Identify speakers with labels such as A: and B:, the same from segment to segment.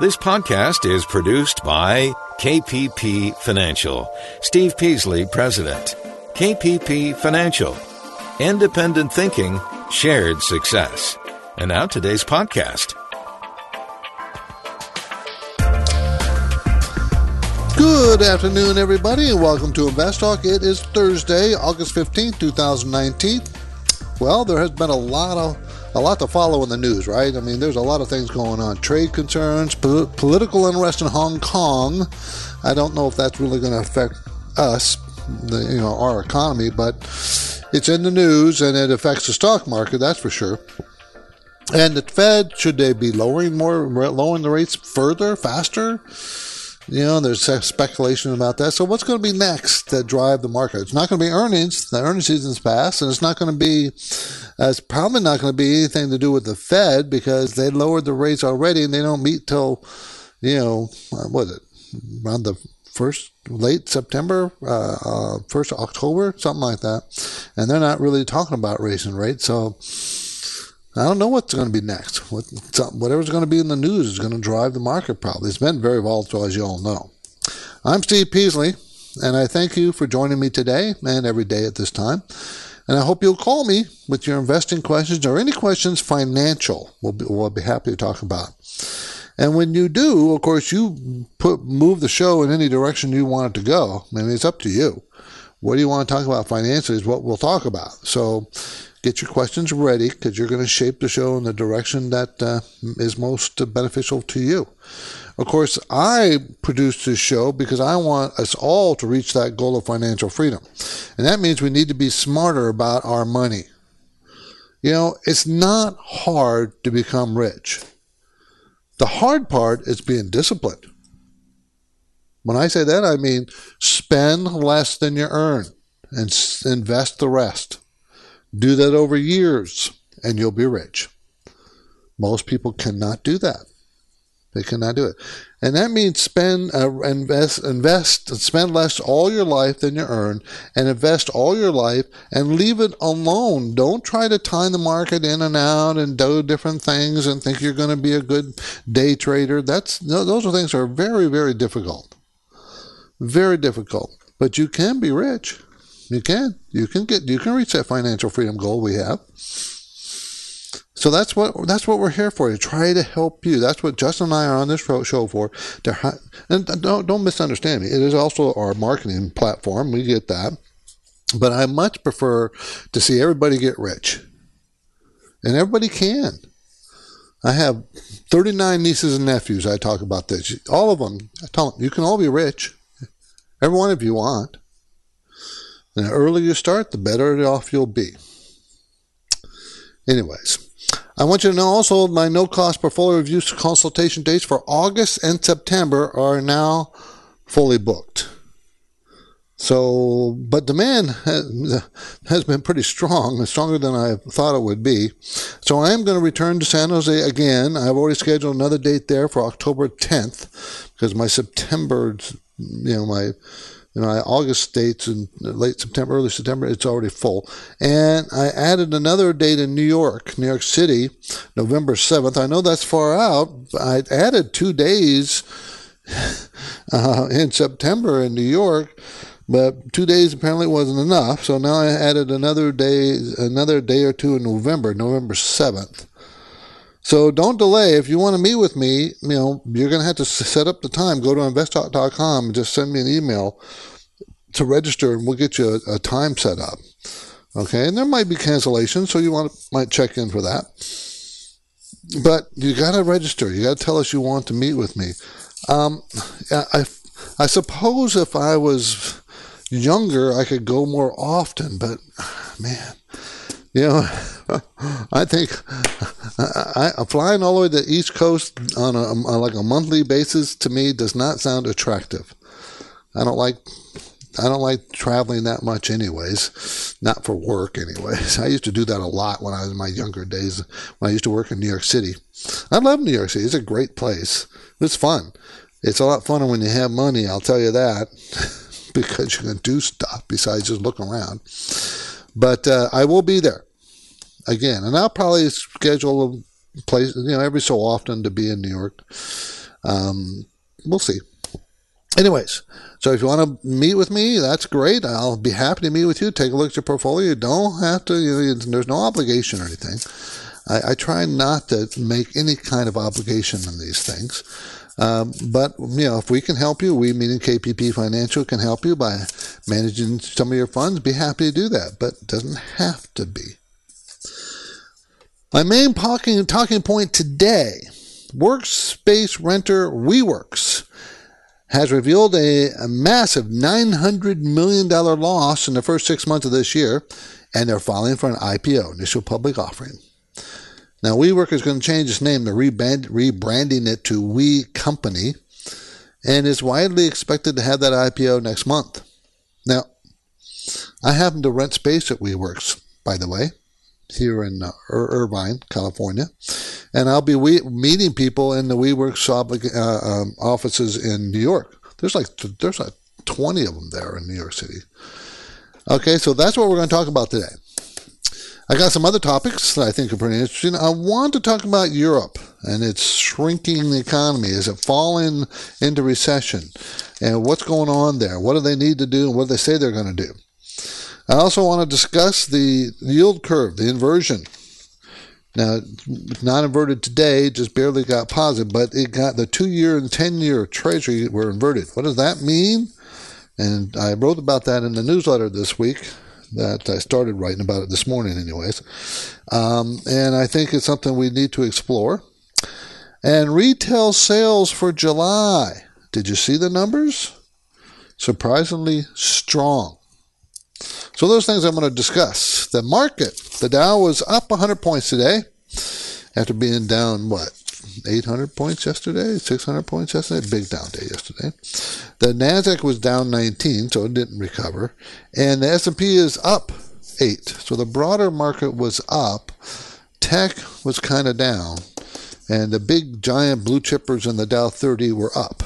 A: This podcast is produced by KPP Financial. Steve Peasley, President. KPP Financial. Independent thinking, shared success. And now today's podcast.
B: Good afternoon, everybody, and welcome to Invest Talk. It is Thursday, August 15th, 2019. Well, there has been a lot of a lot to follow in the news, right? I mean, there's a lot of things going on trade concerns, po- political unrest in Hong Kong. I don't know if that's really going to affect us, the, you know, our economy, but it's in the news and it affects the stock market, that's for sure. And the Fed, should they be lowering more, lowering the rates further, faster? You know, there's speculation about that. So what's going to be next to drive the market? It's not going to be earnings. The earnings season's passed, and it's not going to be. Uh, it's probably not going to be anything to do with the Fed because they lowered the rates already, and they don't meet till, you know, uh, what is it, around the first late September, uh, uh, first October, something like that, and they're not really talking about raising rates. So I don't know what's going to be next. whatever's going to be in the news is going to drive the market probably. It's been very volatile, as you all know. I'm Steve Peasley, and I thank you for joining me today and every day at this time. And I hope you'll call me with your investing questions or any questions financial. We'll be, we'll be happy to talk about. And when you do, of course, you put move the show in any direction you want it to go. I mean, it's up to you. What do you want to talk about financially is what we'll talk about. So get your questions ready because you're going to shape the show in the direction that uh, is most beneficial to you. Of course, I produce this show because I want us all to reach that goal of financial freedom. And that means we need to be smarter about our money. You know, it's not hard to become rich. The hard part is being disciplined. When I say that, I mean spend less than you earn and invest the rest. Do that over years and you'll be rich. Most people cannot do that. They cannot do it. And that means spend, uh, invest, invest, spend less all your life than you earn and invest all your life and leave it alone. Don't try to time the market in and out and do different things and think you're going to be a good day trader. That's, those are things that are very, very difficult. Very difficult. But you can be rich. You can. You can get. You can reach that financial freedom goal we have. So that's what that's what we're here for. To try to help you. That's what Justin and I are on this show for. To and don't don't misunderstand me. It is also our marketing platform. We get that, but I much prefer to see everybody get rich, and everybody can. I have 39 nieces and nephews. I talk about this. All of them. I tell them you can all be rich. Every one of you want. And the earlier you start, the better off you'll be. Anyways, I want you to know also my no cost portfolio review consultation dates for August and September are now fully booked. So, but demand has been pretty strong, stronger than I thought it would be. So I am going to return to San Jose again. I've already scheduled another date there for October 10th because my September, you know, my you know, August dates and late September, early September, it's already full. And I added another date in New York, New York City, November 7th. I know that's far out. I added two days uh, in September in New York, but two days apparently wasn't enough. So now I added another day, another day or two in November, November 7th. So don't delay. If you want to meet with me, you know, you're going to have to set up the time. Go to investtalk.com and just send me an email to register and we'll get you a, a time set up. Okay. And there might be cancellations. So you want to, might check in for that. But you got to register. You got to tell us you want to meet with me. Um, I, I suppose if I was younger, I could go more often, but man, you know, I think I, I, flying all the way to the East Coast on, a, like a monthly basis to me does not sound attractive. I don't like I don't like traveling that much, anyways. Not for work, anyways. I used to do that a lot when I was in my younger days. When I used to work in New York City, I love New York City. It's a great place. It's fun. It's a lot funner when you have money. I'll tell you that, because you can do stuff besides just look around. But uh, I will be there again, and I'll probably schedule a place, you know, every so often to be in New York. Um, we'll see. Anyways, so if you want to meet with me, that's great. I'll be happy to meet with you. Take a look at your portfolio. You don't have to. You know, there's no obligation or anything. I, I, try not to make any kind of obligation on these things. Um, but you know, if we can help you, we meaning KPP Financial can help you by managing some of your funds. Be happy to do that, but it doesn't have to be. My main talking talking point today: workspace renter WeWorks has revealed a, a massive $900 million loss in the first six months of this year, and they're filing for an IPO, initial public offering. Now, WeWork is going to change its name, they're rebranding it to We Company, and is widely expected to have that IPO next month. Now, I happen to rent space at WeWorks, by the way, here in uh, Irvine, California, and I'll be we- meeting people in the WeWorks uh, um, offices in New York. There's like there's like 20 of them there in New York City. Okay, so that's what we're going to talk about today. I got some other topics that I think are pretty interesting. I want to talk about Europe and its shrinking economy. Is it falling into recession? And what's going on there? What do they need to do and what do they say they're going to do? I also want to discuss the yield curve, the inversion. Now, it's not inverted today, just barely got positive, but it got the two year and 10 year treasury were inverted. What does that mean? And I wrote about that in the newsletter this week that I started writing about it this morning, anyways. Um, and I think it's something we need to explore. And retail sales for July. Did you see the numbers? Surprisingly strong. So those things I'm going to discuss. The market, the Dow was up 100 points today after being down what 800 points yesterday, 600 points yesterday, big down day yesterday. The Nasdaq was down 19, so it didn't recover, and the S&P is up 8. So the broader market was up, tech was kind of down, and the big giant blue chippers in the Dow 30 were up.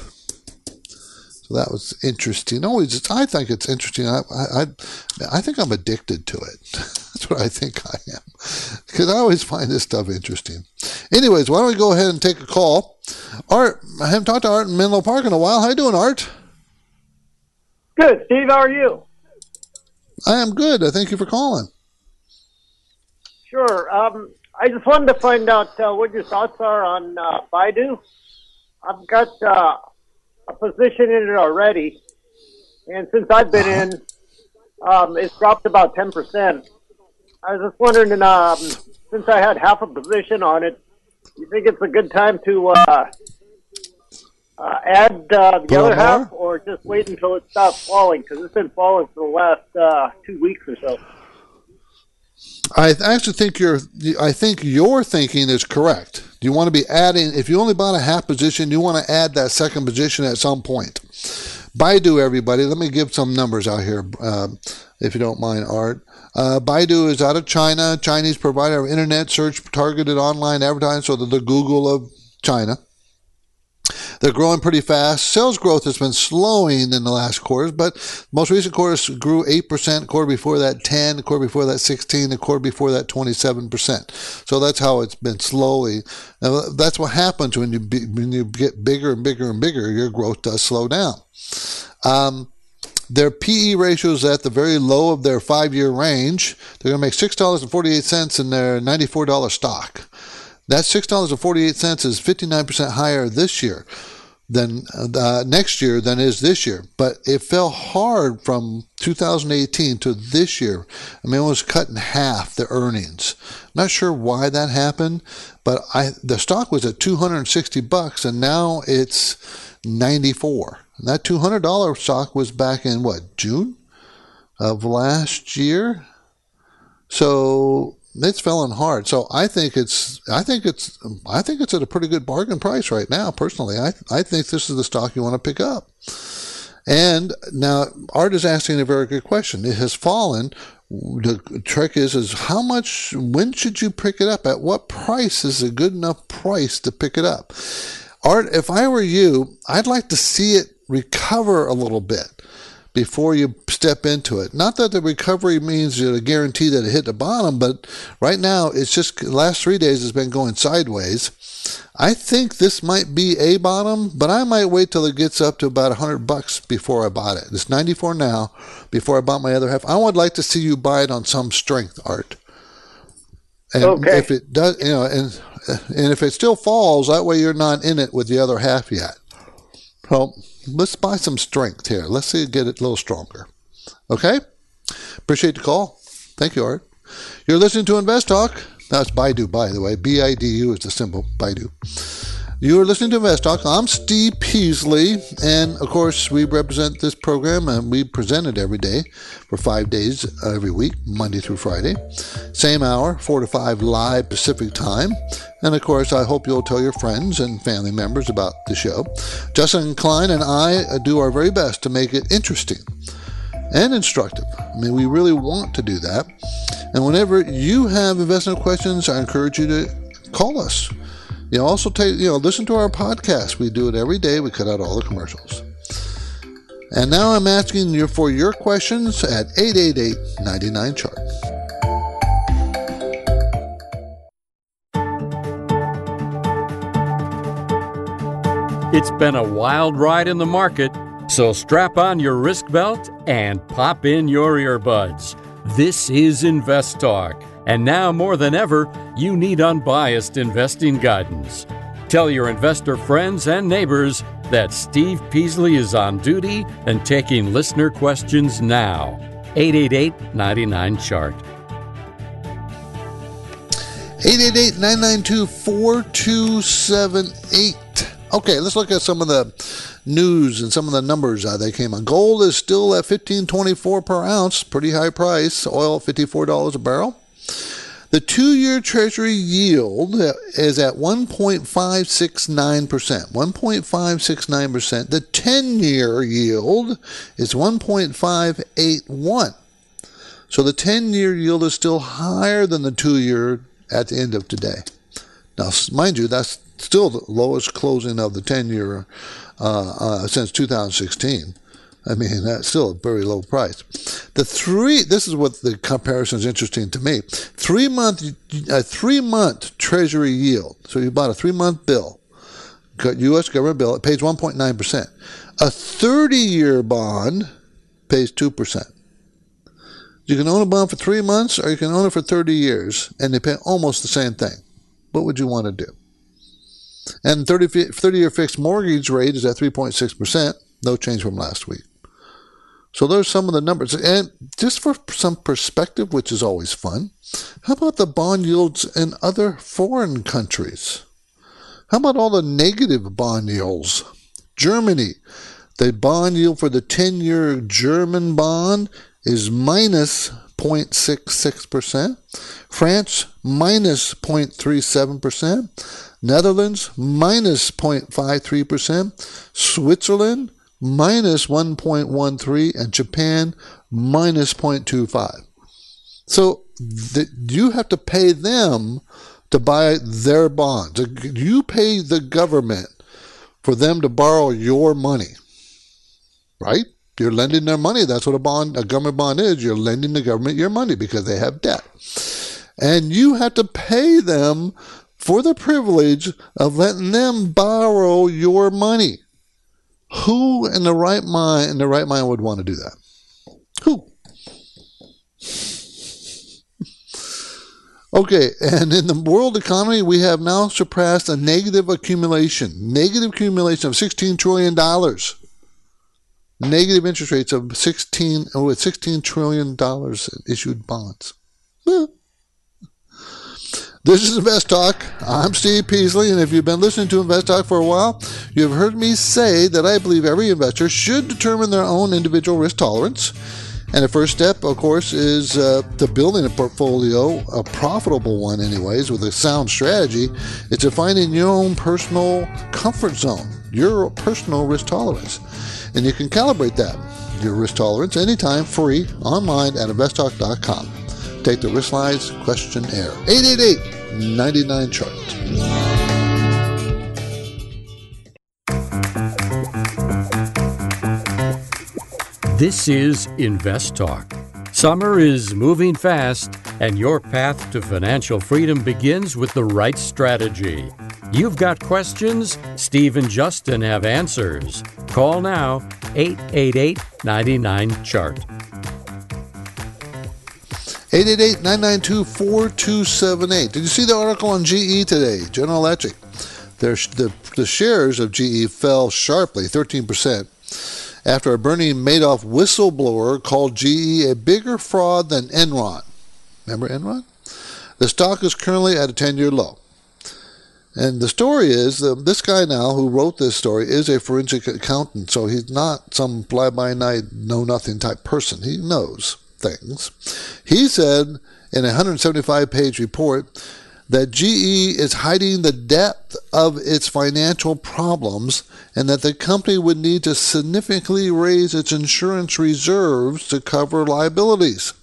B: So that was interesting. Always, I think it's interesting. I, I, I think I'm addicted to it. That's what I think I am, because I always find this stuff interesting. Anyways, why don't we go ahead and take a call? Art, I haven't talked to Art in Menlo Park in a while. How you doing, Art?
C: Good, Steve. How are you?
B: I am good. I thank you for calling.
C: Sure. Um, I just wanted to find out uh, what your thoughts are on uh, Baidu. I've got uh, a position in it already, and since I've been in, um, it's dropped about ten percent. I was just wondering, um, since I had half a position on it, you think it's a good time to uh, uh, add uh, the other half, or just wait until it stops falling? Because it's been falling for the last uh, two weeks or so.
B: I actually think your I think your thinking is correct. You want to be adding if you only bought a half position, you want to add that second position at some point. Baidu, everybody. Let me give some numbers out here, uh, if you don't mind, Art. Uh, Baidu is out of China, Chinese provider of internet search targeted online advertising, so they're the Google of China. They're growing pretty fast. Sales growth has been slowing in the last quarters, but most recent quarters grew 8%, quarter before that 10, quarter before that 16, the quarter before that 27%. So that's how it's been slowly. Now, that's what happens when you be, when you get bigger and bigger and bigger, your growth does slow down. Um, their PE ratio is at the very low of their five year range. They're going to make $6.48 in their $94 stock. That $6.48 is 59% higher this year than uh, next year than is this year. But it fell hard from 2018 to this year. I mean, it was cut in half the earnings. Not sure why that happened, but I the stock was at 260 bucks and now it's 94. And that $200 stock was back in what June of last year. So it's falling hard. So I think it's I think it's I think it's at a pretty good bargain price right now. Personally, I I think this is the stock you want to pick up. And now Art is asking a very good question. It has fallen. The trick is is how much when should you pick it up? At what price is a good enough price to pick it up? Art, if I were you, I'd like to see it recover a little bit before you step into it. Not that the recovery means you a guarantee that it hit the bottom, but right now it's just the last three days has been going sideways. I think this might be a bottom, but I might wait till it gets up to about 100 bucks before I bought it. It's 94 now. Before I bought my other half, I would like to see you buy it on some strength art. And
C: Okay.
B: if it does, you know, and and if it still falls, that way you're not in it with the other half yet. So let's buy some strength here. Let's see get it a little stronger. Okay? Appreciate the call. Thank you, Art. You're listening to Invest Talk. That's Baidu, by the way. B I D U is the symbol, Baidu. You are listening to Invest Talk. I'm Steve Peasley, and of course, we represent this program and we present it every day for five days every week, Monday through Friday. Same hour, 4 to 5 live Pacific time. And of course, I hope you'll tell your friends and family members about the show. Justin Klein and I do our very best to make it interesting and instructive. I mean, we really want to do that. And whenever you have investment questions, I encourage you to call us. You also take you know listen to our podcast. We do it every day. We cut out all the commercials. And now I'm asking you for your questions at 888-99 chart.
D: It's been a wild ride in the market, so strap on your wrist belt and pop in your earbuds. This is Invest Talk, and now more than ever, you need unbiased investing guidance. Tell your investor friends and neighbors that Steve Peasley is on duty and taking listener questions now. 888 99 Chart.
B: 888-992-4278. Okay, let's look at some of the news and some of the numbers uh, that came on. Gold is still at 1524 per ounce, pretty high price. Oil $54 a barrel. The two-year Treasury yield is at 1.569%. 1.569%. The 10-year yield is 1.581. So the 10-year yield is still higher than the two-year at the end of today. Now, mind you, that's still the lowest closing of the 10-year uh, uh, since 2016. I mean, that's still a very low price. The three, this is what the comparison is interesting to me. Three month, a three month Treasury yield. So you bought a three month bill, U.S. government bill. It pays 1.9 percent. A 30 year bond pays two percent. You can own a bond for three months, or you can own it for 30 years, and they pay almost the same thing. What would you want to do? And 30, 30 year fixed mortgage rate is at 3.6 percent. No change from last week. So there's some of the numbers. And just for some perspective, which is always fun, how about the bond yields in other foreign countries? How about all the negative bond yields? Germany, the bond yield for the 10 year German bond is minus 0.66%. France, minus 0.37%. Netherlands, minus 0.53%. Switzerland, minus 1.13 and Japan minus 0.25. So the, you have to pay them to buy their bonds. You pay the government for them to borrow your money, right? You're lending their money. That's what a bond, a government bond is. You're lending the government your money because they have debt. And you have to pay them for the privilege of letting them borrow your money. Who in the right mind in the right mind would want to do that? Who? Okay, and in the world economy, we have now surpassed a negative accumulation, negative accumulation of sixteen trillion dollars, negative interest rates of sixteen with sixteen trillion dollars issued bonds. This is Invest Talk. I'm Steve Peasley, and if you've been listening to Invest Talk for a while, you've heard me say that I believe every investor should determine their own individual risk tolerance. And the first step, of course, is uh, to building a portfolio, a profitable one, anyways, with a sound strategy. It's to finding your own personal comfort zone, your personal risk tolerance. And you can calibrate that, your risk tolerance, anytime free online at investtalk.com take the Riskalyze questionnaire. 888 99 chart.
D: This is Invest Talk. Summer is moving fast, and your path to financial freedom begins with the right strategy. You've got questions? Steve and Justin have answers. Call now 888 99 Chart.
B: 888-992-4278. Did you see the article on GE today? General Electric. Their, the, the shares of GE fell sharply, 13%, after a Bernie Madoff whistleblower called GE a bigger fraud than Enron. Remember Enron? The stock is currently at a 10-year low. And the story is that this guy now who wrote this story is a forensic accountant, so he's not some fly by night, know nothing type person. He knows things. He said in a 175 page report that GE is hiding the depth of its financial problems and that the company would need to significantly raise its insurance reserves to cover liabilities.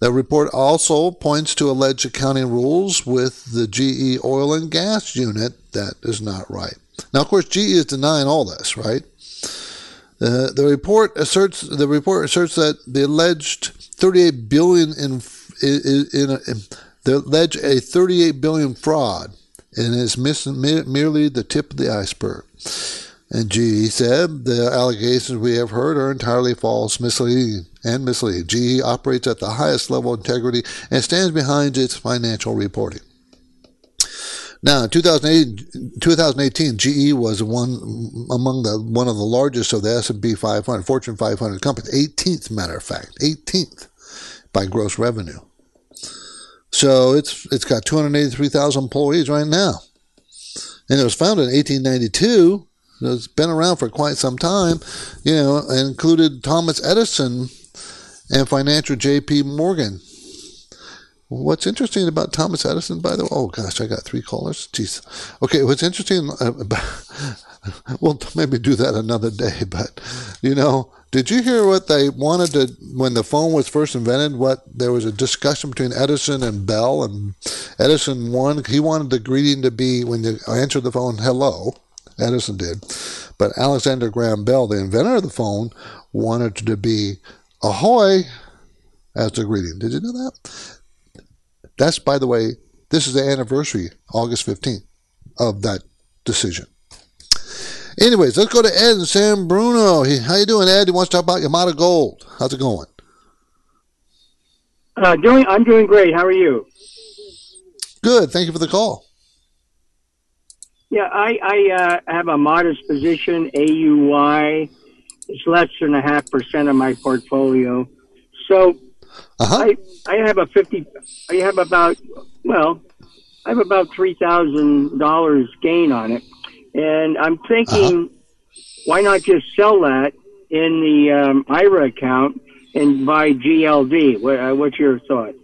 B: The report also points to alleged accounting rules with the GE oil and gas unit that is not right. Now, of course, GE is denying all this, right? Uh, the report asserts the report asserts that the alleged 38 billion in in, in, in the alleged a 38 billion fraud and is merely the tip of the iceberg. And GE said the allegations we have heard are entirely false, misleading, and misleading. GE operates at the highest level of integrity and stands behind its financial reporting. Now, in 2018, GE was one among the one of the largest of the S&P 500, Fortune 500 companies, 18th matter of fact, 18th by gross revenue. So it's it's got 283,000 employees right now, and it was founded in 1892 it's been around for quite some time, you know, and included Thomas Edison and financial J.P. Morgan. What's interesting about Thomas Edison, by the way? Oh gosh, I got three callers. Jeez. Okay, what's interesting uh, about we'll maybe do that another day. But you know, did you hear what they wanted to when the phone was first invented? What there was a discussion between Edison and Bell, and Edison won. He wanted the greeting to be when you answered the phone, "Hello." Edison did. But Alexander Graham Bell, the inventor of the phone, wanted to be ahoy as the greeting. Did you know that? That's, by the way, this is the anniversary, August 15th, of that decision. Anyways, let's go to Ed and San Bruno. How you doing, Ed? He wants to talk about Yamana Gold. How's it going?
E: Uh, doing, I'm doing great. How are you?
B: Good. Thank you for the call.
E: Yeah, I, I uh, have a modest position, AUY. It's less than a half percent of my portfolio. So uh-huh. I, I have a 50, I have about, well, I have about $3,000 gain on it. And I'm thinking, uh-huh. why not just sell that in the um, IRA account and buy GLD? What, uh, what's your thought?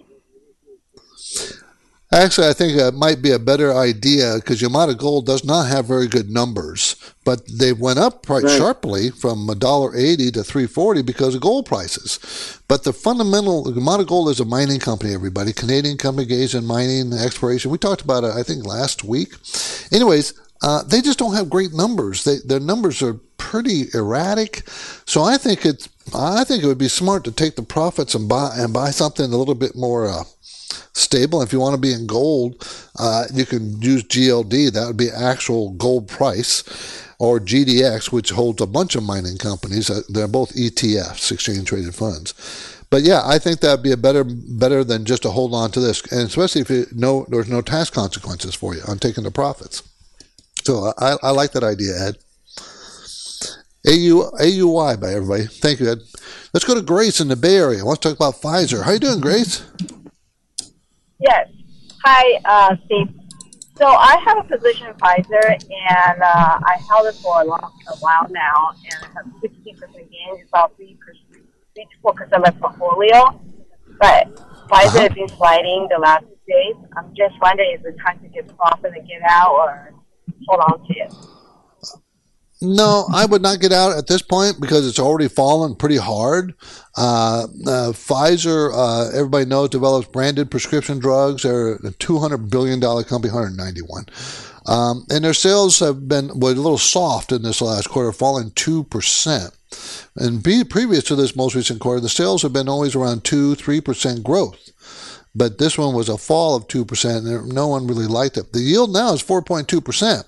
B: Actually, I think that might be a better idea because Yamana Gold does not have very good numbers, but they went up quite right. sharply from $1.80 to 340 because of gold prices. But the fundamental, Yamana Gold is a mining company, everybody. Canadian company engaged in mining exploration. We talked about it, I think, last week. Anyways, uh, they just don't have great numbers. They, their numbers are pretty erratic. So I think it's, I think it would be smart to take the profits and buy and buy something a little bit more uh, stable. If you want to be in gold, uh, you can use GLD. That would be actual gold price. Or GDX, which holds a bunch of mining companies. Uh, they're both ETFs, exchange traded funds. But yeah, I think that'd be a better better than just to hold on to this, and especially if you know there's no tax consequences for you on taking the profits. So I, I like that idea, Ed. AU, AUY by everybody. Thank you, Ed. Let's go to Grace in the Bay Area. Let's talk about Pfizer. How you doing, Grace?
F: Yes. Hi, uh, Steve. So I have a position in Pfizer, and uh, I held it for a, long, a while now, and I have 16% gains, about 3 3 4% of my portfolio. But Pfizer uh-huh. has been sliding the last few days. I'm just wondering, is it time to get profit and get out, or hold on to it?
B: No, I would not get out at this point because it's already fallen pretty hard. Uh, uh, Pfizer, uh, everybody knows, develops branded prescription drugs. They're a $200 billion company, 191. Um, and their sales have been well, a little soft in this last quarter, falling 2%. And be, previous to this most recent quarter, the sales have been always around 2 3% growth. But this one was a fall of 2%, and no one really liked it. The yield now is 4.2%.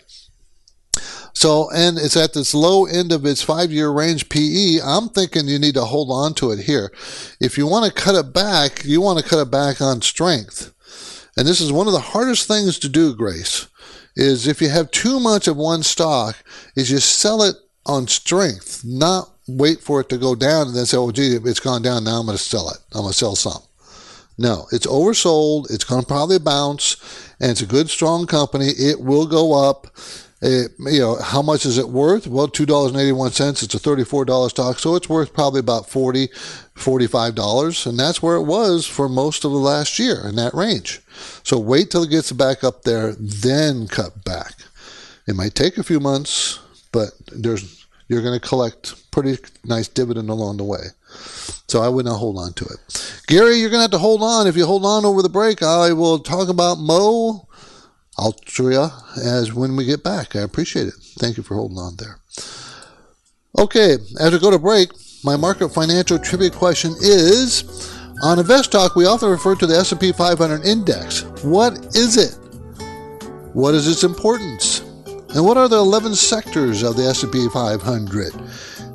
B: So, and it's at this low end of its five year range PE. I'm thinking you need to hold on to it here. If you want to cut it back, you want to cut it back on strength. And this is one of the hardest things to do, Grace, is if you have too much of one stock, is you sell it on strength, not wait for it to go down and then say, oh, gee, it's gone down. Now I'm going to sell it. I'm going to sell some. No, it's oversold. It's going to probably bounce, and it's a good, strong company. It will go up. It, you know, how much is it worth? Well, $2.81. It's a $34 stock, so it's worth probably about $40, $45. And that's where it was for most of the last year in that range. So wait till it gets back up there, then cut back. It might take a few months, but there's you're going to collect pretty nice dividend along the way. So I would not hold on to it. Gary, you're going to have to hold on. If you hold on over the break, I will talk about Mo Altria as when we get back. I appreciate it. Thank you for holding on there. Okay, as we go to break, my market financial trivia question is on InvestTalk, we often refer to the S&P 500 index. What is it? What is its importance? And what are the 11 sectors of the S&P 500?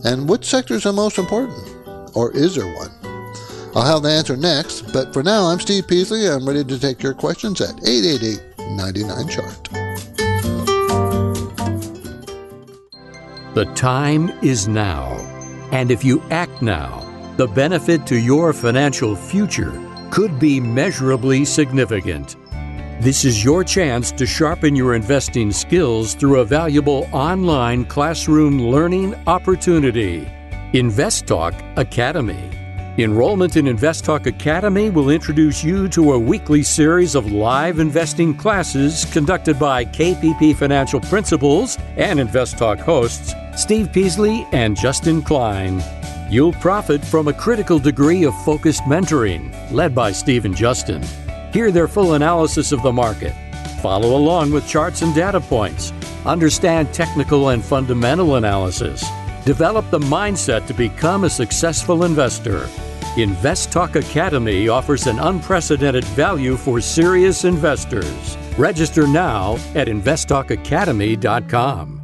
B: And which sectors are most important? Or is there one? I'll have the answer next, but for now, I'm Steve Peasley. And I'm ready to take your questions at 888 99 Chart.
D: The time is now. And if you act now, the benefit to your financial future could be measurably significant. This is your chance to sharpen your investing skills through a valuable online classroom learning opportunity. InvestTalk Academy. Enrollment in InvestTalk Academy will introduce you to a weekly series of live investing classes conducted by KPP Financial Principals and InvestTalk hosts Steve Peasley and Justin Klein. You'll profit from a critical degree of focused mentoring led by Steve and Justin. Hear their full analysis of the market. Follow along with charts and data points. Understand technical and fundamental analysis. Develop the mindset to become a successful investor InvestTalk Academy offers an unprecedented value for serious investors. Register now at investtalkacademy.com.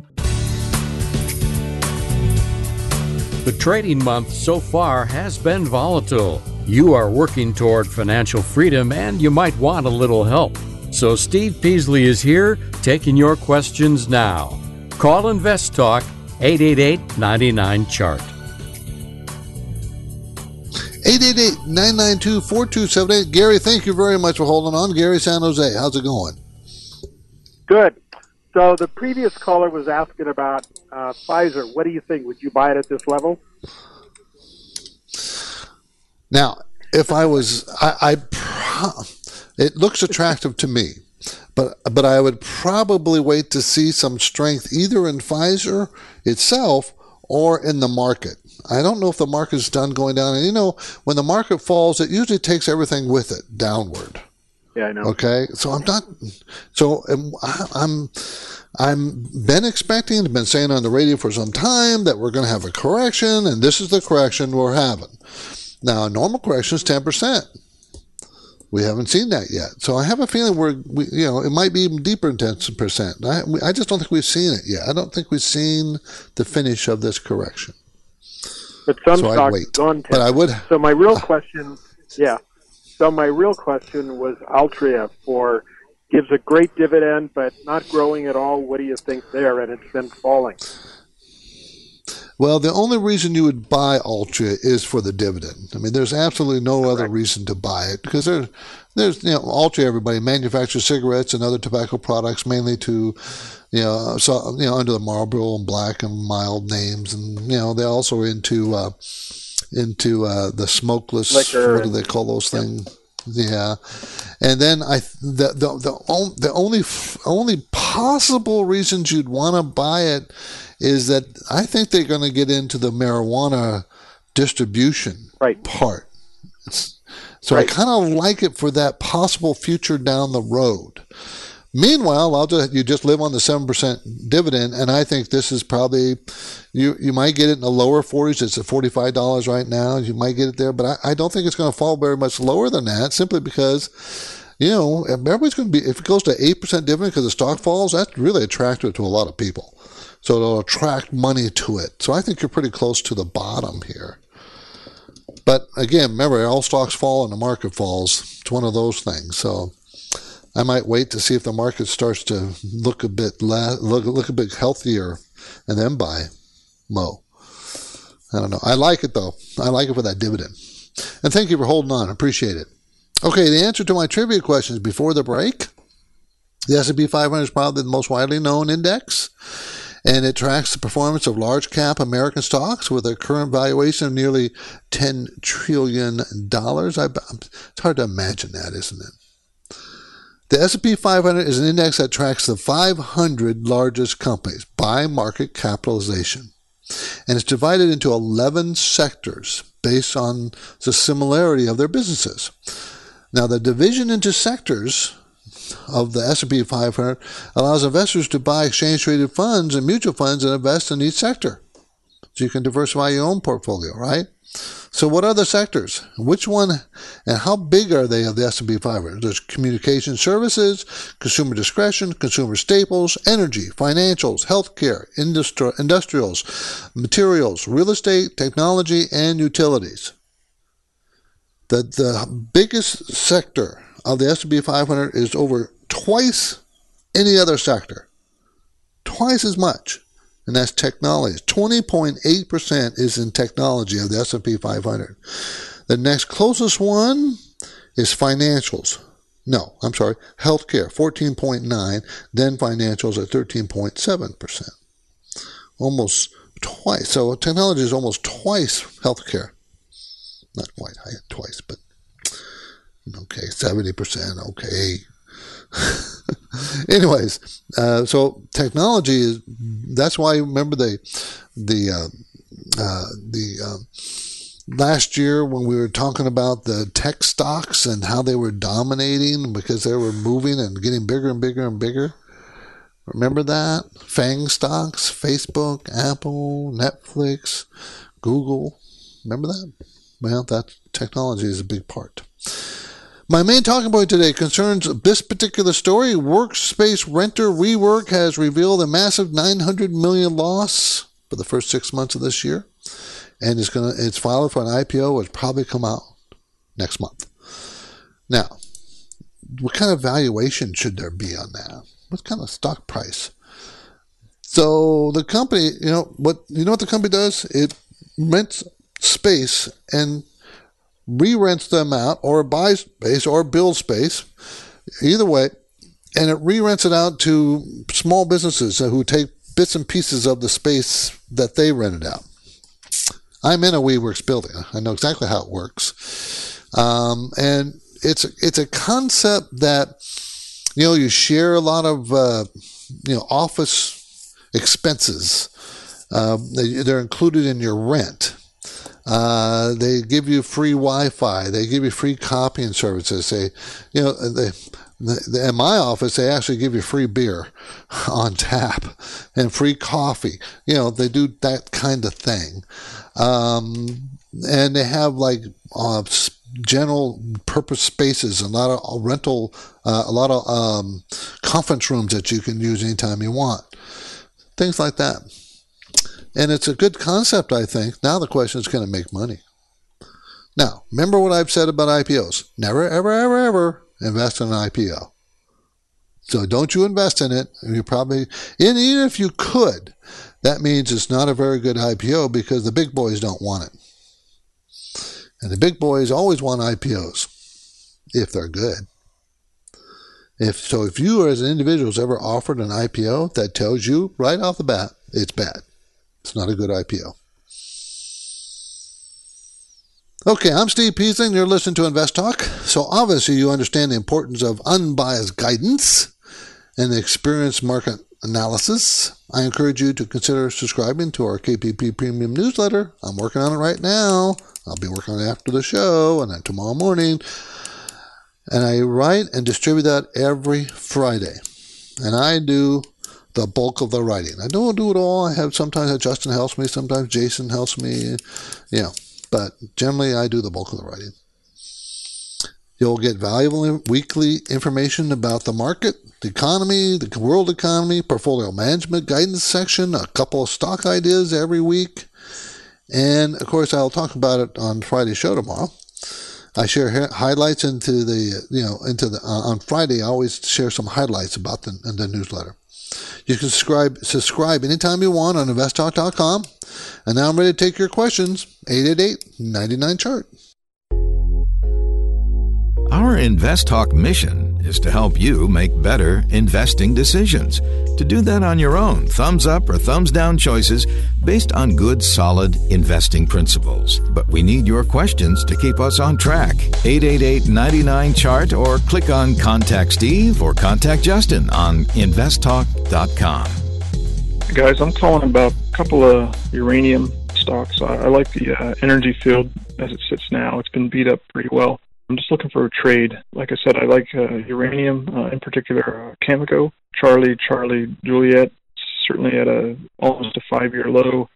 D: The trading month so far has been volatile. You are working toward financial freedom and you might want a little help. So Steve Peasley is here taking your questions now. Call InvestTalk 888 99 Chart.
B: 888-992-4278. Gary, thank you very much for holding on. Gary San Jose, how's it going?
G: Good. So the previous caller was asking about uh, Pfizer. What do you think? Would you buy it at this level?
B: Now, if I was, I, I it looks attractive to me, but but I would probably wait to see some strength either in Pfizer itself or in the market. I don't know if the market's done going down. And you know, when the market falls, it usually takes everything with it downward.
G: Yeah, I know.
B: Okay, so I'm not. So I'm. I'm been expecting, been saying on the radio for some time that we're going to have a correction, and this is the correction we're having. Now, a normal correction is ten percent. We haven't seen that yet, so I have a feeling we're, we, you know, it might be even deeper than ten percent. I, I just don't think we've seen it yet. I don't think we've seen the finish of this correction.
G: But some so stocks gone.
B: But I would.
G: So my real question, yeah. So my real question was Altria for gives a great dividend, but not growing at all. What do you think there? And it's been falling.
B: Well, the only reason you would buy Altria is for the dividend. I mean, there's absolutely no Correct. other reason to buy it because there, there's you know Altria. Everybody manufactures cigarettes and other tobacco products mainly to you know, so you know, under the Marlboro and Black and mild names, and you know, they're also into uh, into uh, the smokeless.
G: Liquor
B: what do they call those things? Yeah, and then I the the the, the only only possible reasons you'd want to buy it is that I think they're going to get into the marijuana distribution
G: right.
B: part. It's, so
G: right.
B: I kind of like it for that possible future down the road. Meanwhile, I'll just, you just live on the seven percent dividend, and I think this is probably you. You might get it in the lower forties. It's at forty five dollars right now. You might get it there, but I, I don't think it's going to fall very much lower than that. Simply because, you know, everybody's going to be if it goes to eight percent dividend because the stock falls, that's really attractive to a lot of people. So it'll attract money to it. So I think you're pretty close to the bottom here. But again, remember, all stocks fall and the market falls. It's one of those things. So I might wait to see if the market starts to look a bit la- look look a bit healthier, and then buy Mo. I don't know. I like it though. I like it for that dividend. And thank you for holding on. I appreciate it. Okay, the answer to my trivia questions before the break. The S&P 500 is probably the most widely known index, and it tracks the performance of large cap American stocks with a current valuation of nearly 10 trillion dollars. It's hard to imagine that, isn't it? The S&P 500 is an index that tracks the 500 largest companies by market capitalization. And it's divided into 11 sectors based on the similarity of their businesses. Now, the division into sectors of the S&P 500 allows investors to buy exchange-traded funds and mutual funds and invest in each sector. So you can diversify your own portfolio, right? So what are the sectors? Which one and how big are they of the S&P 500? There's communication services, consumer discretion, consumer staples, energy, financials, healthcare, industri- industrials, materials, real estate, technology, and utilities. The, the biggest sector of the S&P 500 is over twice any other sector. Twice as much and that's technology. 20.8% is in technology of the S&P 500. The next closest one is financials. No, I'm sorry, healthcare, 14.9, then financials at 13.7%. Almost twice. So technology is almost twice healthcare. Not quite twice, but okay, 70%, okay. Anyways, uh, so technology is that's why remember the the uh, uh, the um, last year when we were talking about the tech stocks and how they were dominating because they were moving and getting bigger and bigger and bigger. Remember that? FANG stocks, Facebook, Apple, Netflix, Google. Remember that? Well, that technology is a big part. My main talking point today concerns this particular story. Workspace renter WeWork has revealed a massive 900 million loss for the first six months of this year, and it's gonna it's filed for an IPO, which probably come out next month. Now, what kind of valuation should there be on that? What kind of stock price? So the company, you know what you know what the company does? It rents space and re-rents them out or buys space or builds space, either way, and it re-rents it out to small businesses who take bits and pieces of the space that they rented out. I'm in a WeWorks building. I know exactly how it works, um, and it's it's a concept that you know you share a lot of uh, you know office expenses. Uh, they're included in your rent. Uh, they give you free Wi-Fi. They give you free copying services. They, you know, they, in my office, they actually give you free beer on tap and free coffee. You know, they do that kind of thing. Um, and they have like uh, general purpose spaces, a lot of rental, uh, a lot of um, conference rooms that you can use anytime you want. Things like that. And it's a good concept, I think. Now the question is can it make money? Now, remember what I've said about IPOs. Never, ever, ever, ever invest in an IPO. So don't you invest in it. You probably, and even if you could, that means it's not a very good IPO because the big boys don't want it. And the big boys always want IPOs if they're good. If so, if you as an individual has ever offered an IPO, that tells you right off the bat it's bad. It's not a good IPO. Okay, I'm Steve Peasley, and you're listening to Invest Talk. So obviously, you understand the importance of unbiased guidance and experienced market analysis. I encourage you to consider subscribing to our KPP Premium newsletter. I'm working on it right now. I'll be working on it after the show and then tomorrow morning. And I write and distribute that every Friday. And I do the bulk of the writing. I don't do it all. I have sometimes Justin helps me, sometimes Jason helps me. yeah. but generally I do the bulk of the writing. You'll get valuable weekly information about the market, the economy, the world economy, portfolio management guidance section, a couple of stock ideas every week. And of course, I'll talk about it on Friday's show tomorrow. I share highlights into the, you know, into the, uh, on Friday, I always share some highlights about the, the newsletter. You can subscribe, subscribe anytime you want on investtalk.com. And now I'm ready to take your questions. 888 99 chart.
A: Our Invest Talk mission is to help you make better investing decisions. To do that on your own, thumbs up or thumbs down choices based on good, solid investing principles. But we need your questions to keep us on track. 888 99 chart or click on Contact Steve or Contact Justin on investtalk.com.
H: Guys, I'm calling about a couple of uranium stocks. I, I like the uh, energy field as it sits now. It's been beat up pretty well. I'm just looking for a trade. Like I said, I like uh, uranium, uh, in particular uh, Cameco, Charlie, Charlie, Juliet, certainly at a almost a five-year low.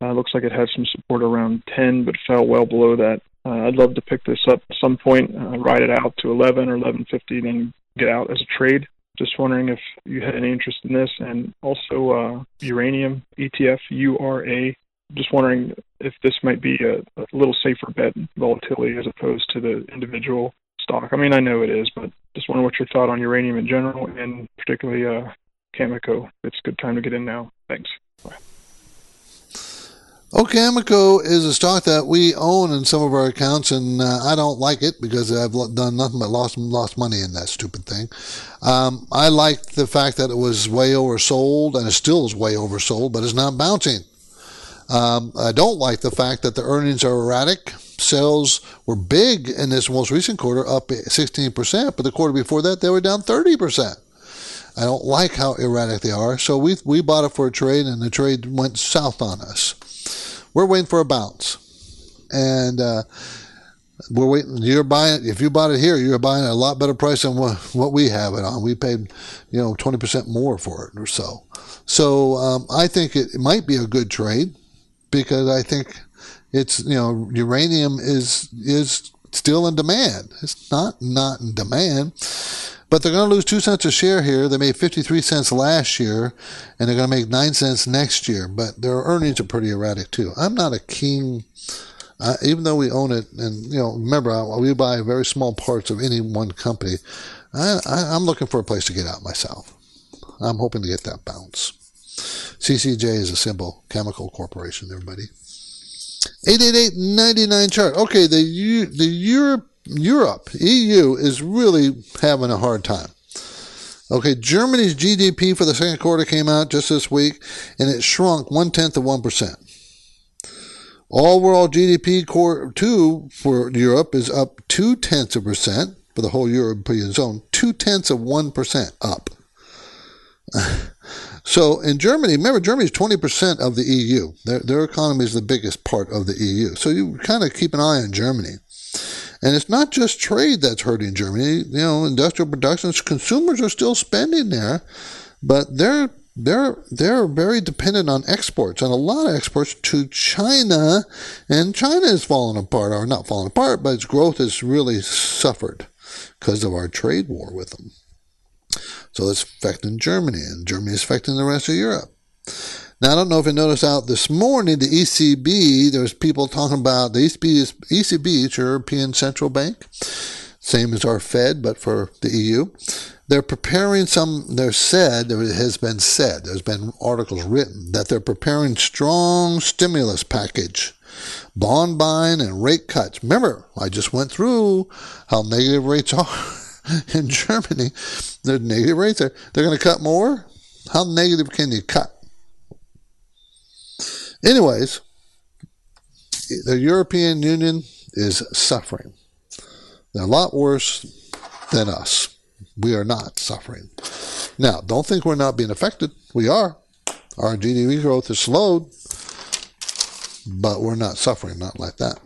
H: Uh, looks like it had some support around 10, but fell well below that. Uh, I'd love to pick this up at some point, uh, ride it out to 11 or 11.50, then get out as a trade. Just wondering if you had any interest in this, and also uh, uranium ETF URA just wondering if this might be a, a little safer bet volatility as opposed to the individual stock. I mean, I know it is, but just wondering what your thought on uranium in general and particularly uh, Cameco. It's a good time to get in now. Thanks. Bye.
B: Cameco is a stock that we own in some of our accounts, and uh, I don't like it because I've done nothing but lost lost money in that stupid thing. Um, I like the fact that it was way oversold, and it still is way oversold, but it's not bouncing. Um, I don't like the fact that the earnings are erratic. Sales were big in this most recent quarter, up 16%, but the quarter before that, they were down 30%. I don't like how erratic they are, so we, we bought it for a trade, and the trade went south on us. We're waiting for a bounce. And, uh, we're waiting. You're buying. If you bought it here, you're buying at a lot better price than what, we have it on. We paid, you know, twenty percent more for it or so. So um, I think it might be a good trade because I think it's you know uranium is is still in demand. It's not not in demand, but they're going to lose two cents a share here. They made 53 cents last year, and they're going to make nine cents next year. But their earnings are pretty erratic too. I'm not a keen. Uh, even though we own it, and you know, remember we buy very small parts of any one company. I, I, I'm looking for a place to get out myself. I'm hoping to get that bounce. CCJ is a symbol, Cameco Corporation, everybody. 888-99 chart. Okay, the the Europe Europe EU is really having a hard time. Okay, Germany's GDP for the second quarter came out just this week, and it shrunk one tenth of one percent. All world GDP core two for Europe is up two tenths of percent for the whole European zone, two tenths of one percent up. So in Germany, remember Germany is 20% of the EU. Their, their economy is the biggest part of the EU. So you kind of keep an eye on Germany. And it's not just trade that's hurting Germany. You know, industrial production, consumers are still spending there, but they're they're they're very dependent on exports and a lot of exports to China, and China is falling apart, or not falling apart, but its growth has really suffered because of our trade war with them. So it's affecting Germany, and Germany is affecting the rest of Europe. Now, I don't know if you noticed out this morning, the ECB, there's people talking about the ECB, is, ECB, European Central Bank, same as our Fed, but for the EU. They're preparing some, they're said, there has been said, there's been articles written that they're preparing strong stimulus package bond buying and rate cuts. Remember, I just went through how negative rates are. in Germany, the negative rates are they're going to cut more. How negative can you cut? Anyways, the European Union is suffering. They're a lot worse than us. We are not suffering. Now, don't think we're not being affected. We are. Our GDP growth is slowed, but we're not suffering, not like that.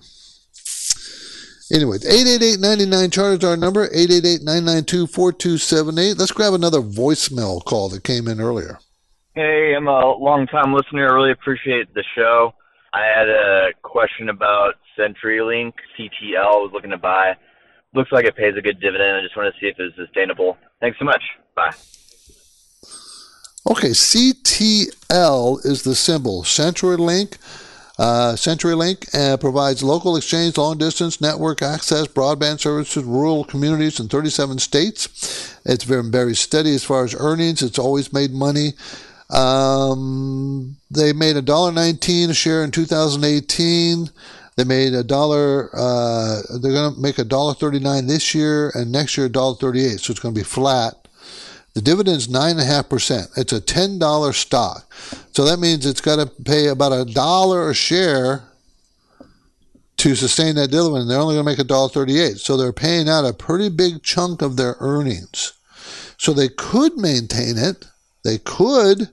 B: Anyway, 888-99 chart is our number, 888-992-4278. Let's grab another voicemail call that came in earlier.
I: Hey, I'm a long-time listener. I really appreciate the show. I had a question about CenturyLink CTL. I was looking to buy. Looks like it pays a good dividend. I just want to see if it's sustainable. Thanks so much. Bye.
B: Okay, CTL is the symbol. CenturyLink uh, CenturyLink uh, provides local exchange, long distance network access, broadband services, rural communities in 37 states. It's been very steady as far as earnings. It's always made money. Um, they made a dollar nineteen a share in 2018. They made a dollar. Uh, they're going to make a dollar thirty nine this year, and next year a dollar thirty eight. So it's going to be flat. The dividend's 9.5%. It's a $10 stock. So that means it's got to pay about a dollar a share to sustain that dividend. They're only going to make a dollar 38. So they're paying out a pretty big chunk of their earnings. So they could maintain it. They could,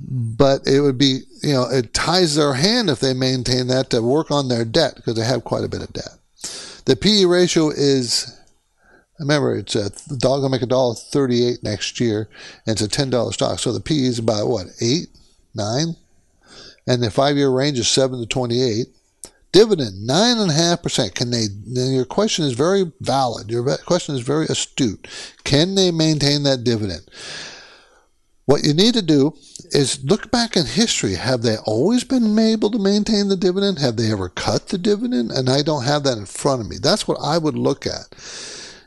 B: but it would be, you know, it ties their hand if they maintain that to work on their debt because they have quite a bit of debt. The PE ratio is Remember, it's a the dog will make a dollar thirty-eight next year, and it's a ten dollar stock. So the PE is about what eight, nine, and the five-year range is seven to twenty-eight. Dividend nine and a half percent. Can they? Your question is very valid. Your question is very astute. Can they maintain that dividend? What you need to do is look back in history. Have they always been able to maintain the dividend? Have they ever cut the dividend? And I don't have that in front of me. That's what I would look at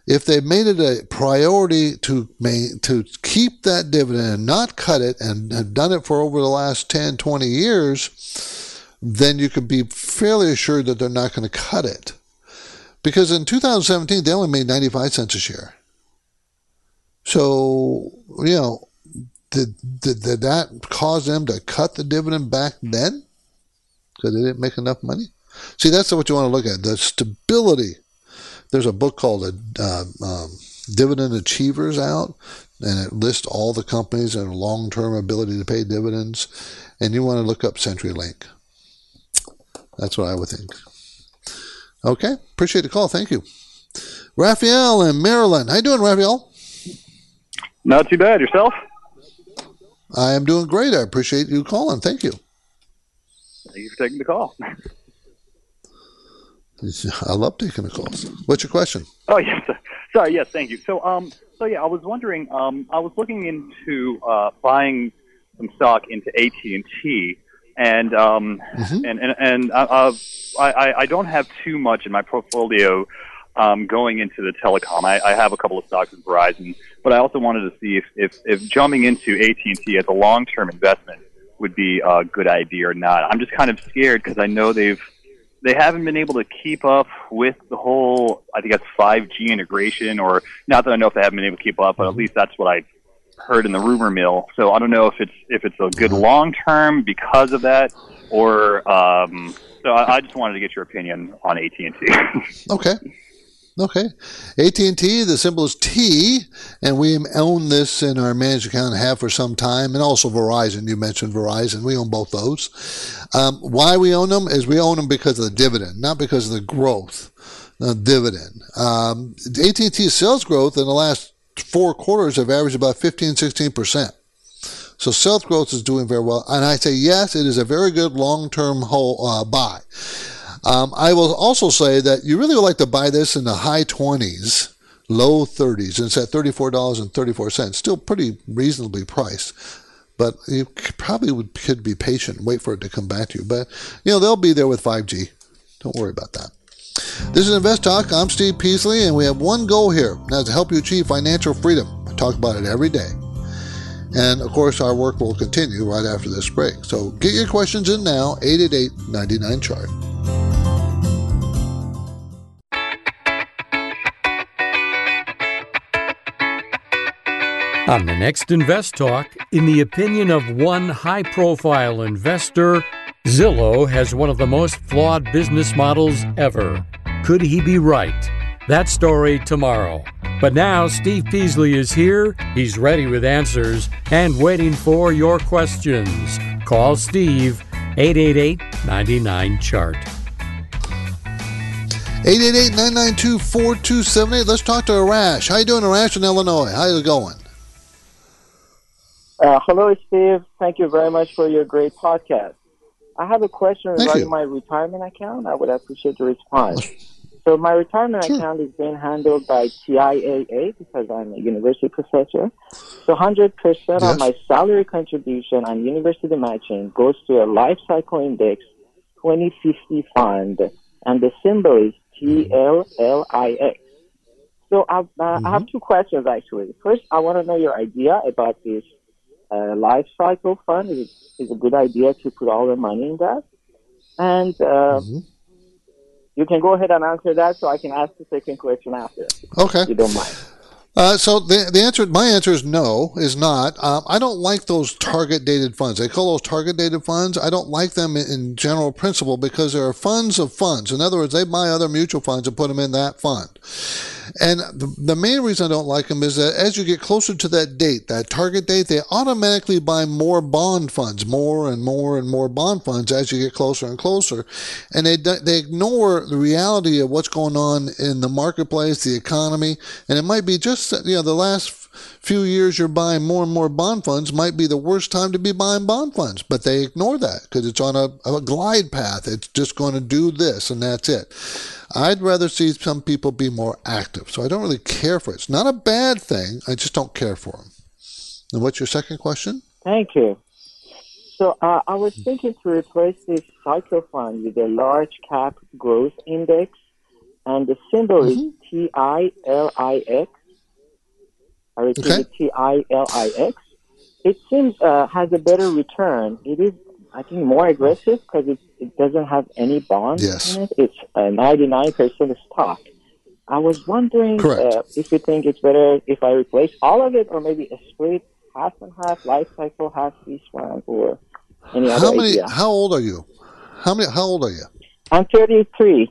B: if they made it a priority to to keep that dividend and not cut it and have done it for over the last 10, 20 years, then you could be fairly assured that they're not going to cut it. Because in 2017, they only made 95 cents a share. So, you know, did, did, did that cause them to cut the dividend back then? Because they didn't make enough money? See, that's what you want to look at the stability there's a book called uh, um, Dividend Achievers out, and it lists all the companies and long-term ability to pay dividends. And you want to look up CenturyLink. That's what I would think. Okay, appreciate the call. Thank you, Raphael in Maryland. How you doing, Raphael?
J: Not too bad. Yourself?
B: I am doing great. I appreciate you calling. Thank you.
J: Thank you for taking the call.
B: I love taking the calls. What's your question?
J: Oh yes, sorry. Yes, thank you. So, um, so yeah, I was wondering. Um, I was looking into uh, buying some stock into AT and T, and um, mm-hmm. and and and uh, I I don't have too much in my portfolio. Um, going into the telecom, I, I have a couple of stocks in Verizon, but I also wanted to see if, if, if jumping into AT and T as a long term investment would be a good idea or not. I'm just kind of scared because I know they've they haven't been able to keep up with the whole I think that's 5G integration or not that I know if they haven't been able to keep up, but at least that's what I heard in the rumor mill. So I don't know if it's if it's a good long term because of that or um so I, I just wanted to get your opinion on AT&T.
B: okay. Okay. AT&T, the symbol is T, and we own this in our managed account have for some time, and also Verizon. You mentioned Verizon. We own both those. Um, why we own them is we own them because of the dividend, not because of the growth, the dividend. Um, AT&T sales growth in the last four quarters have averaged about 15, 16%. So sales growth is doing very well. And I say, yes, it is a very good long-term whole, uh, buy. Um, I will also say that you really would like to buy this in the high 20s, low 30s, and it's at $34.34. Still pretty reasonably priced. But you probably would, could be patient and wait for it to come back to you. But, you know, they'll be there with 5G. Don't worry about that. This is Invest Talk. I'm Steve Peasley, and we have one goal here, and that's to help you achieve financial freedom. I talk about it every day. And of course, our work will continue right after this break. So get your questions in now, 888 99 chart.
D: On the next Invest Talk, in the opinion of one high profile investor, Zillow has one of the most flawed business models ever. Could he be right? That story tomorrow. But now Steve Peasley is here. He's ready with answers and waiting for your questions. Call Steve 888 99 Chart.
B: 888-992-4278. Let's talk to Arash. How you doing, Arash in Illinois? How's it going?
K: Uh, hello, Steve. Thank you very much for your great podcast. I have a question
B: Thank
K: regarding
B: you.
K: my retirement account. I would appreciate your response. So my retirement account is being handled by TIAA because I'm a university professor. So 100%
B: Yes.
K: of my salary contribution and university matching goes to a life cycle index 2050 fund, and the symbol is TLLIX. So uh, I have two questions actually. First, I want to know your idea about this uh, life cycle fund. Is it is a good idea to put all the money in that? And uh, you can go ahead and answer that, so I can ask the second question after.
B: Okay.
K: If you don't mind.
B: Uh, so the the answer, my answer is no, is not. Um, I don't like those target dated funds. They call those target dated funds. I don't like them in, in general principle because there are funds of funds. In other words, they buy other mutual funds and put them in that fund. And the, the main reason I don't like them is that as you get closer to that date, that target date, they automatically buy more bond funds, more and more and more bond funds as you get closer and closer. And they, they ignore the reality of what's going on in the marketplace, the economy. And it might be just, you know, the last few years you're buying more and more bond funds might be the worst time to be buying bond funds, but they ignore that because it's on a, a glide path. It's just going to do this and that's it. I'd rather see some people be more active. So I don't really care for it. It's not a bad thing. I just don't care for them. And what's your second question?
K: Thank you. So uh, I was thinking to replace this cycle fund with a large cap growth index, and the symbol is TILIX. I repeat,
B: Okay.
K: TILIX. It seems uh, has a better return. It is, I think, more aggressive because it, it doesn't have any bonds
B: Yes.
K: in it. It's uh, 99% stock. I was wondering uh, if you think it's better if I replace all of it or maybe a split half and half, life cycle, half this one, or any other
B: How many?
K: idea.
B: How old are you? How many? How old are you?
K: I'm 33.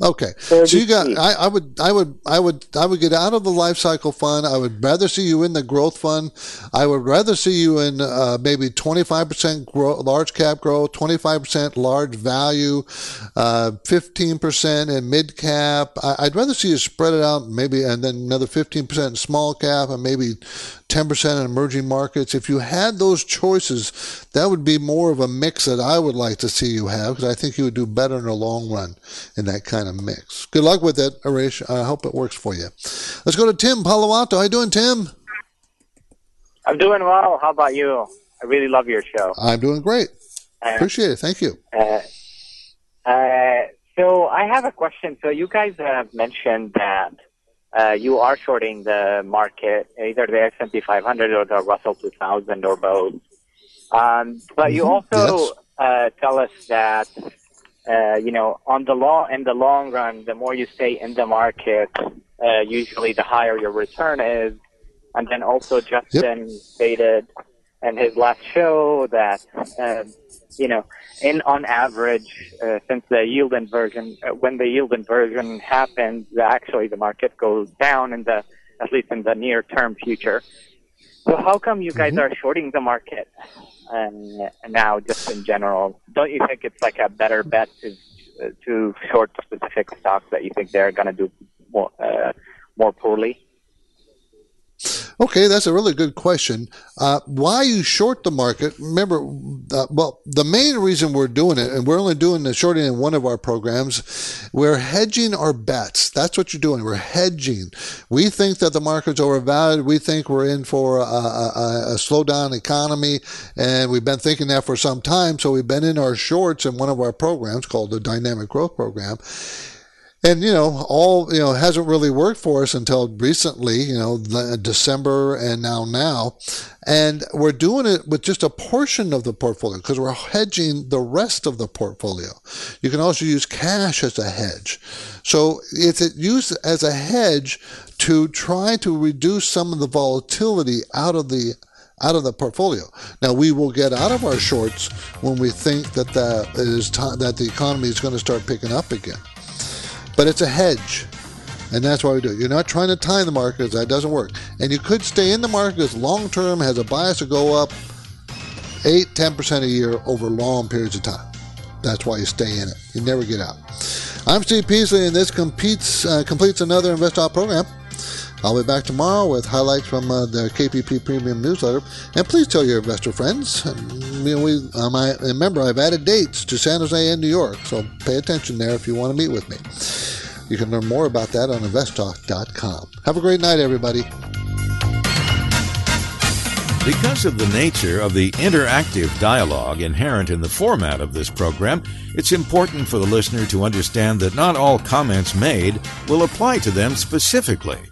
B: Okay, so you got. I, I would. I would. I would. I would get out of the life cycle fund. I would rather see you in the growth fund. I would rather see you in uh, maybe twenty five percent large cap growth, twenty five percent large value, uh, fifteen percent in mid cap. I, I'd rather see you spread it out, maybe, and then another fifteen percent in small cap, and maybe ten percent in emerging markets. If you had those choices, that would be more of a mix that I would like to see you have because I think you would do better in the long run in that kind of mix. Good luck with it, Arish. I hope it works for you. Let's go to Tim Palo Alto. How are you doing, Tim?
L: I'm doing well. How about you? I really love your show.
B: I'm doing great.
L: Uh,
B: Appreciate it. Thank you.
L: Uh, uh, so I have a question. So you guys have mentioned that uh, you are shorting the market, either the S&P 500 or the Russell 2000 or both. Um, but you
B: Mhm.
L: also
B: Yes.
L: uh, tell us that uh, you know on the long in the long run, the more you stay in the market, uh, usually the higher your return is. And then also Justin stated in his last show that um, you know in on average, uh, since the yield inversion, uh, when the yield inversion happens, actually the market goes down in the at least in the near term future. So how come you guys are shorting the market um, now, just in general? Don't you think it's like a better bet to to short specific stocks that you think they're going to do more uh, more poorly?
B: Okay, that's a really good question. Uh, why you short the market? Remember, uh, well, the main reason we're doing it, and we're only doing the shorting in one of our programs, we're hedging our bets. That's what you're doing. We're hedging. We think that the market's overvalued. We think we're in for a, a, a slowdown economy, and we've been thinking that for some time. So we've been in our shorts in one of our programs called the Dynamic Growth Program and you know all you know hasn't really worked for us until recently you know the- december and now now and we're doing it with just a portion of the portfolio because we're hedging the rest of the portfolio you can also use cash as a hedge so it's it used as a hedge to try to reduce some of the volatility out of the out of the portfolio. Now we will get out of our shorts when we think that the, it is time, that the economy is going to start picking up again. But it's a hedge. And that's why we do it. You're not trying to time the markets. That doesn't work. And you could stay in the markets long term, has a bias to go up 8 10% a year over long periods of time. That's why you stay in it. You never get out. I'm Steve Peasley, and this competes, uh, completes another Invest Talk program. I'll be back tomorrow with highlights from uh, the KPP Premium newsletter. And please tell your investor friends. You know, we, um, I, remember, I've added dates to San Jose and New York, so pay attention there if you want to meet with me. You can learn more about that on investtalk.com. Have a great night, everybody.
A: Because of the nature of the interactive dialogue inherent in the format of this program, it's important for the listener to understand that not all comments made will apply to them specifically.